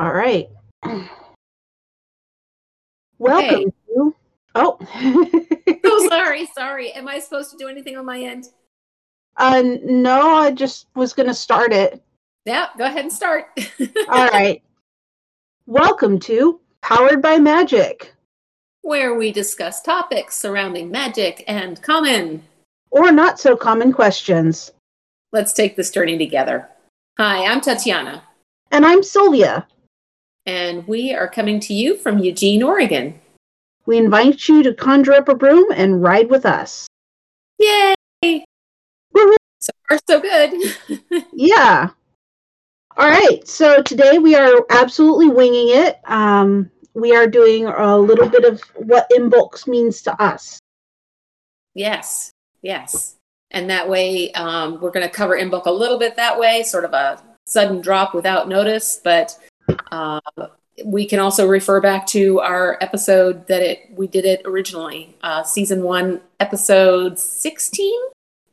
All right. Welcome Okay. to. Oh. Oh, sorry, sorry. Am I supposed to do anything on my end? uh, no, I just was going to start it. Yeah, go ahead and start. All right. Welcome to Powered by Magic, Where we discuss topics surrounding magic and common. or not so common questions. Let's take this journey together. Hi, I'm Tatiana, And I'm Sylvia. And we are coming to you from Eugene, Oregon. We invite you to conjure up a broom and ride with us. Yay! Woohoo. So far, so good. Yeah. All right. So today we are absolutely winging it. Um, we are doing a little bit of what Imbolc means to us. yes, yes. And that way, um, we're going to cover Imbolc a little bit that way, sort of a sudden drop without notice, but uh, we can also refer back to our episode that it we did it originally, uh, season one, episode sixteen,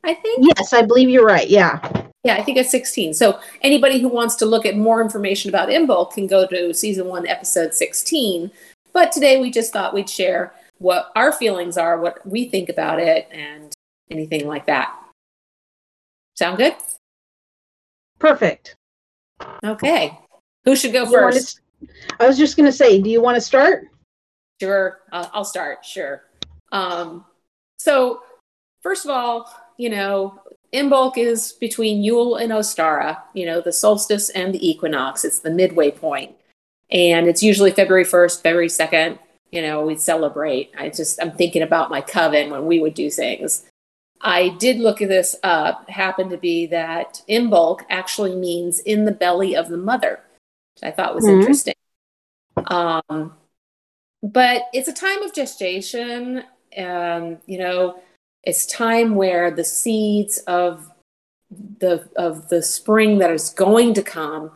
I think. Yes, I believe you're right. Yeah. Yeah, I think it's 16. So anybody who wants to look at more information about Imbolc can go to season one, episode 16. But today we just thought we'd share what our feelings are, what we think about it, and anything like that. Sound good? Perfect. Okay. Who should go first? s- I was just going to say, do you want to start? Sure. Uh, I'll start. Sure. Um, so, first of all, you know, Imbolc is between Yule and Ostara, you know, the solstice and the equinox. It's the midway point. And it's usually February 1st, February 2nd. You know, we celebrate. I just, I'm thinking about my coven when we would do things. I did look at this up. Happened to be that Imbolc actually means in the belly of the mother, which I thought was Mhm. interesting. Um, but it's a time of gestation um, you know it's time where the seeds of the of the spring that is going to come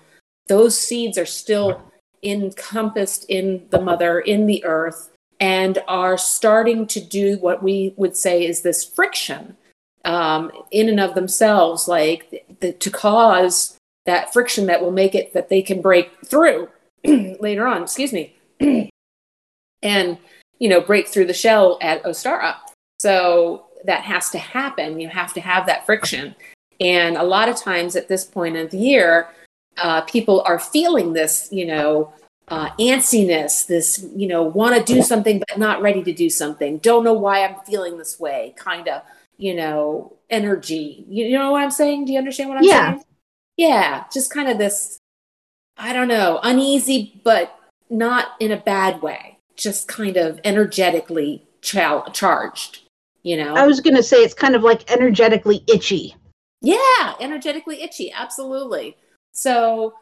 those seeds are still encompassed in the mother in the earth and are starting to do what we would say is this friction um, in and of themselves like the, to cause that friction that will make it that they can break through later on excuse me and you know break through the shell at ostara. So that has to happen. You have to have that friction. And a lot of times at this point of the year uh, people are feeling this you know uh, antsiness this you know want to do something but not ready to do something. Don't know why i'm feeling this way kind of you know energy. You, you know what i'm saying? Do you understand what i'm Yeah. saying yeah just kind of this i don't know uneasy but not in a bad way just kind of energetically chal- charged you know I was going to say it's kind of like energetically itchy. yeah, energetically itchy, absolutely. So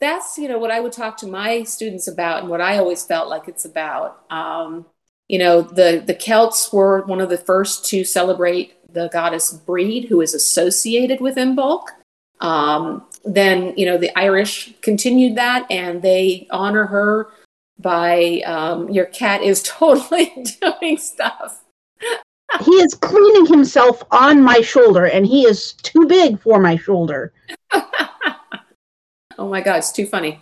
that's you know what I would talk to my students about, and what I always felt like it's about. Um, you know, the the Celts were one of the first to celebrate the goddess Breed, who is associated with Imbolc. Um, then you know the Irish continued that, and they honor her by um, your cat is totally doing stuff. He is cleaning himself on my shoulder, and he is too big for my shoulder. oh my god, it's too funny.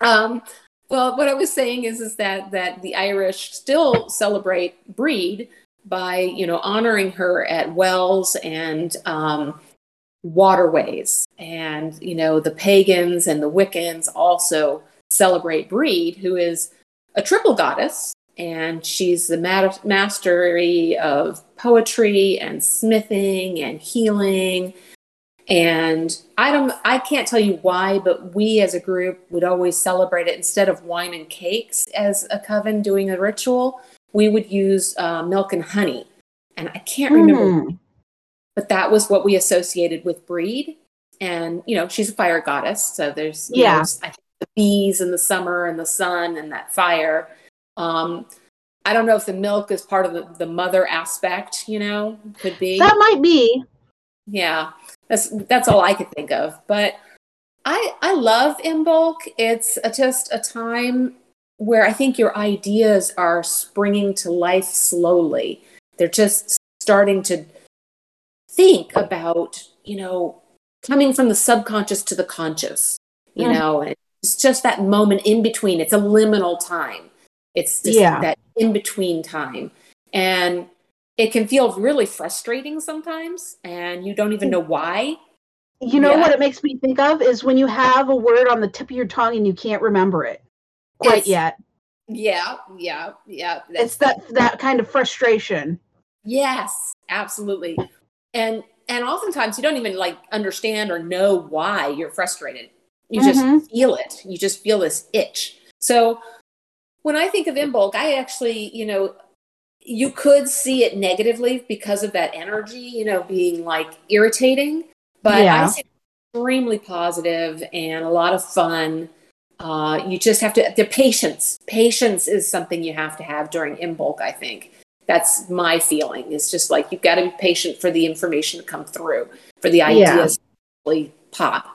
Um, well, what I was saying is, is that that the Irish still celebrate Breed by you know honoring her at wells and um, waterways, and you know the pagans and the Wiccans also celebrate Breed, who is a triple goddess, and she's the ma- mastery of poetry and smithing and healing and I don't I can't tell you why, but we as a group would always celebrate it instead of wine and cakes as a coven doing a ritual. We would use uh, milk and honey, and I can't remember, Hmm. But that was what we associated with breed. And you know, she's a fire goddess, so there's you Yeah. know, I think the bees in the summer and the sun and that fire. Um, I don't know if the milk is part of the, the mother aspect. You know, could be That might be. yeah that's that's all i could think of but i i love Imbolc it's a, just a time where i think your ideas are springing to life slowly they're just starting to think about you know coming from the subconscious to the conscious you Mhm. know and it's just that moment in between. It's a liminal time. It's just Yeah. that in between time. And it can feel really frustrating sometimes, and you don't even know why. You know Yeah. what it makes me think of is when you have a word on the tip of your tongue and you can't remember it quite It's- yet. Yeah, yeah, yeah. It's that that kind of frustration. Yes, absolutely. And and oftentimes you don't even like understand or know why you're frustrated. You just Mhm. feel it. You just feel this itch. So when I think of Imbolc, I actually, you know, you could see it negatively because of that energy, you know, being like irritating. But I Yeah. see it extremely positive and a lot of fun. Uh, you just have to the patience. Patience is something you have to have during Imbolc, I think that's my feeling. It's just like you've got to be patient for the information to come through, for the ideas to really pop.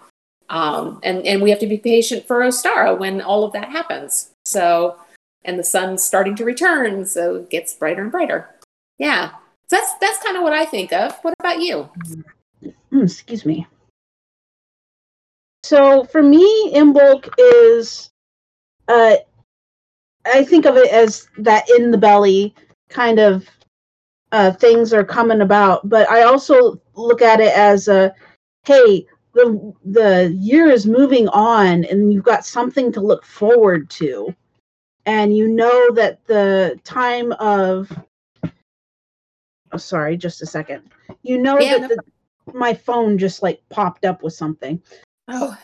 Um, and, and we have to be patient for Ostara when all of that happens. So, and the sun's starting to return, so it gets brighter and brighter. Yeah. So that's that's kind of what I think of. What about you? Mm, excuse me. So for me, Imbolc is, uh, I think of it as that in the belly kind of uh, things are coming about, but I also look at it as a, hey, the the year is moving on, and you've got something to look forward to, and you know that the time of, oh, sorry, just a second. You know Yeah, that no the, my phone just like popped up with something. Oh,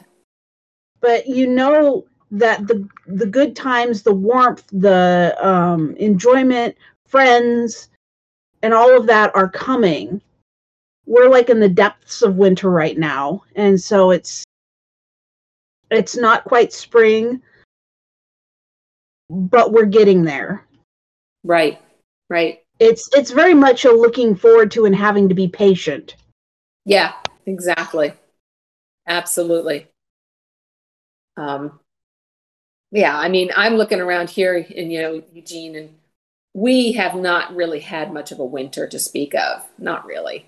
but you know that the the good times the warmth the um enjoyment friends and all of that are coming we're like in the depths of winter right now and so it's it's not quite spring but we're getting there right, right. it's it's very much a looking forward to and having to be patient Yeah, exactly. Absolutely. Um, yeah, I mean, I'm looking around here in, you know, Eugene, and we have not really had much of a winter to speak of. Not really.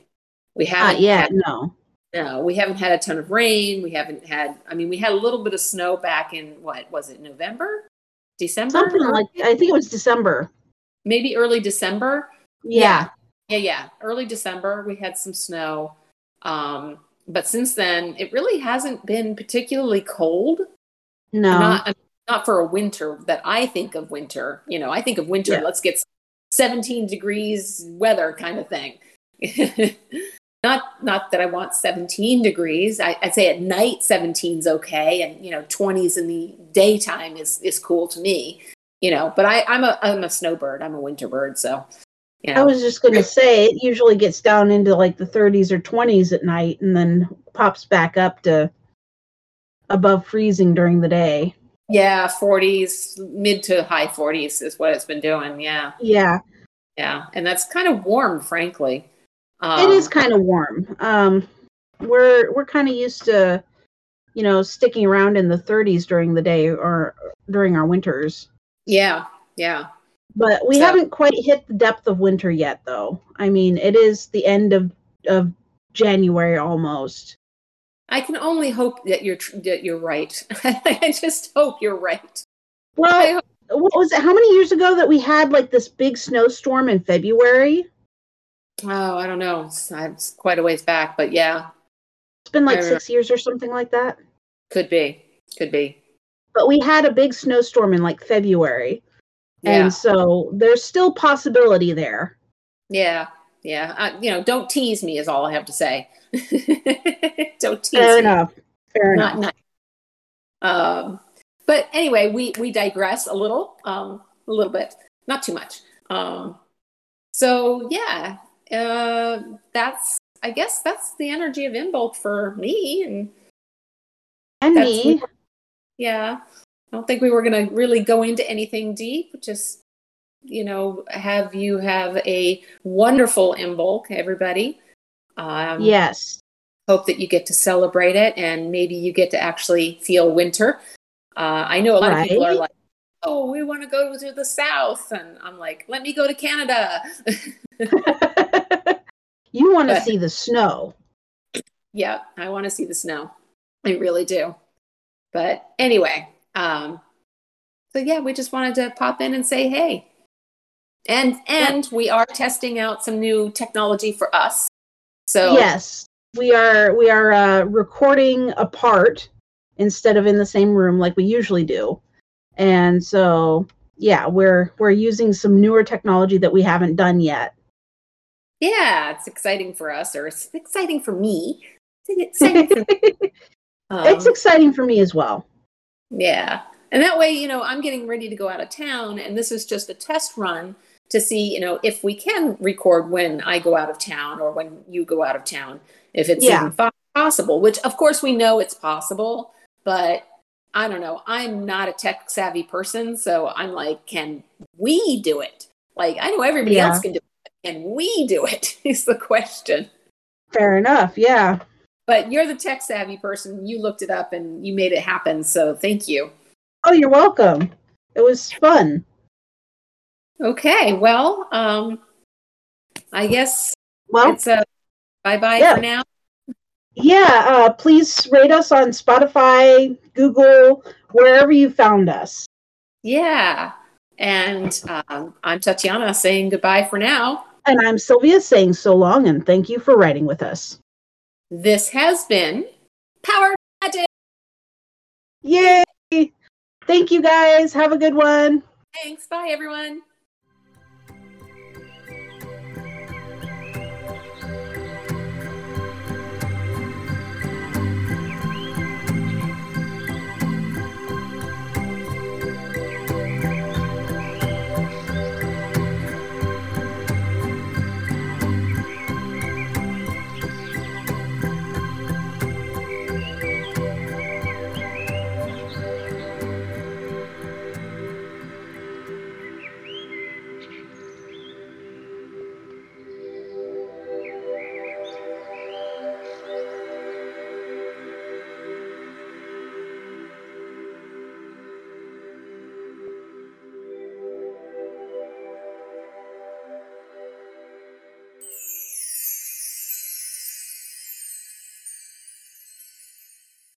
We haven't yet had, no no, we haven't had a ton of rain. We haven't had, I mean, we had a little bit of snow back in what was it, November? December? something like i think it was december maybe early December. yeah Yeah, yeah. Early December, we had some snow. Um, but since then, it really hasn't been particularly cold. no Not not for a winter that I think of winter. You know, I think of winter. Yeah. Let's get 17 degrees weather kind of thing. not not that I want 17 degrees. I, I'd say at night 17 is okay, and you know 20s in the daytime is is cool to me. You know, but I, I'm a I'm a snowbird. I'm a winter bird, so you know. I was just going to say it usually gets down into like the 30s or 20s at night and then pops back up to above freezing during the day. Yeah, 40s, mid to high 40s is what it's been doing. Yeah, Yeah, yeah, and that's kind of warm, frankly. Um, it is kind of warm. Um we're we're kind of used to you know sticking around in the 30s during the day or during our winters. Yeah, yeah, But we So- haven't quite hit the depth of winter yet though. I mean, it is the end of of January almost. I can only hope that you're tr- that you're right. I just hope you're right. Well, hope- what was it? How many years ago that we had like this big snowstorm in February? Oh, I don't know. It's, uh, it's quite a ways back, but yeah, It's been like six years or something like that. could be, could be. But we had a big snowstorm in like February. Yeah, And so there's still possibility there. yeah, yeah. I, you know, don't tease me is all I have to say. don't tease Fair me. enough. Fair not enough. not um but anyway we we digress a little um a little bit not too much um so yeah uh that's i guess that's the energy of in Imbolc for me and And me. yeah i don't think we were going to really go into anything deep just you know have you have a wonderful Imbolc everybody um Yes. hope that you get to celebrate it and maybe you get to actually feel winter. Uh, I know a lot of people are like, oh, we want to go to the south. And I'm like, let me go to Canada. you want to see the snow. yeah, I want to see the snow. I really do. But anyway, um, so yeah, we just wanted to pop in and say hey. And and we are testing out some new technology for us. So yes, we are we are uh, recording apart instead of in the same room like we usually do. And so yeah, we're we're using some newer technology that we haven't done yet. Yeah, it's exciting for us, or it's exciting for me. It's exciting for me. Um, it's exciting for me as well. Yeah. And that way, you know, I'm getting ready to go out of town, and this is just a test run to see, you know, if we can record when I go out of town or when you go out of town, if it's yeah. even possible, which of course we know it's possible, but I don't know. I'm not a tech savvy person, so I'm like, can we do it? Like, I know everybody yeah. else can do it. Can we do it? Is the question. Fair enough. Yeah. But you're the tech savvy person. You looked it up and you made it happen. So thank you. Oh, you're welcome. It was fun. Okay. Well, um, I guess well, it's a bye bye yeah. for now. Yeah. Uh, please rate us on Spotify, Google, wherever you found us. Yeah. And um, I'm Tatiana saying goodbye for now. And I'm Sylvia saying so long and thank you for writing with us. This has been Power Magic. Yay! Thank you guys. Have a good one. Thanks. Bye, everyone.